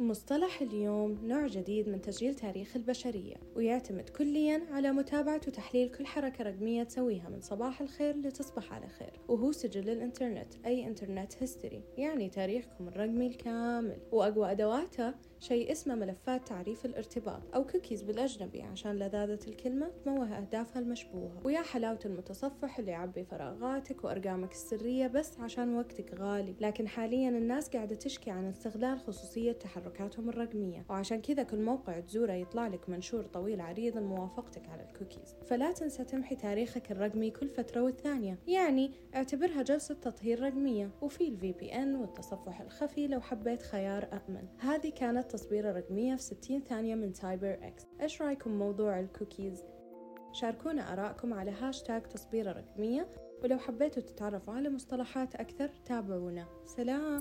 مصطلح اليوم نوع جديد من تسجيل تاريخ البشرية ويعتمد كليا على متابعة وتحليل كل حركة رقمية تسويها من صباح الخير لتصبح على خير وهو سجل الإنترنت أي internet history يعني تاريخكم الرقمي الكامل. وأقوى أدواته شيء اسمه ملفات تعريف الارتباط أو كوكيز بالأجنبي عشان لذاذة الكلمة تموه أهدافها المشبوهة. ويا حلاوة المتصفح اللي يعبي فراغاتك وأرقامك السرية بس عشان وقتك غالي. لكن حاليا الناس قاعدة تشكي عن استغلال خصوصية تحركاتهم الرقمية. وعشان كذا كل موقع تزوره يطلع لك منشور طويل عريض موافقتك على الكوكيز فلا تنسى تمحي تاريخك الرقمي كل فترة والثانية. يعني اعتبرها جلسة تطهير رقمية. وفي ال VPN والتصفح الخفي لو حبيت خيار أأمن. هذه كانت تصبيرة رقمية في 60 ثانية من سايبراكس إيش رأيكم موضوع الكوكيز شاركونا آراءكم على هاشتاج تصبيرة رقمية ولو حبيتوا تتعرفوا على مصطلحات أكثر تابعونا. سلام!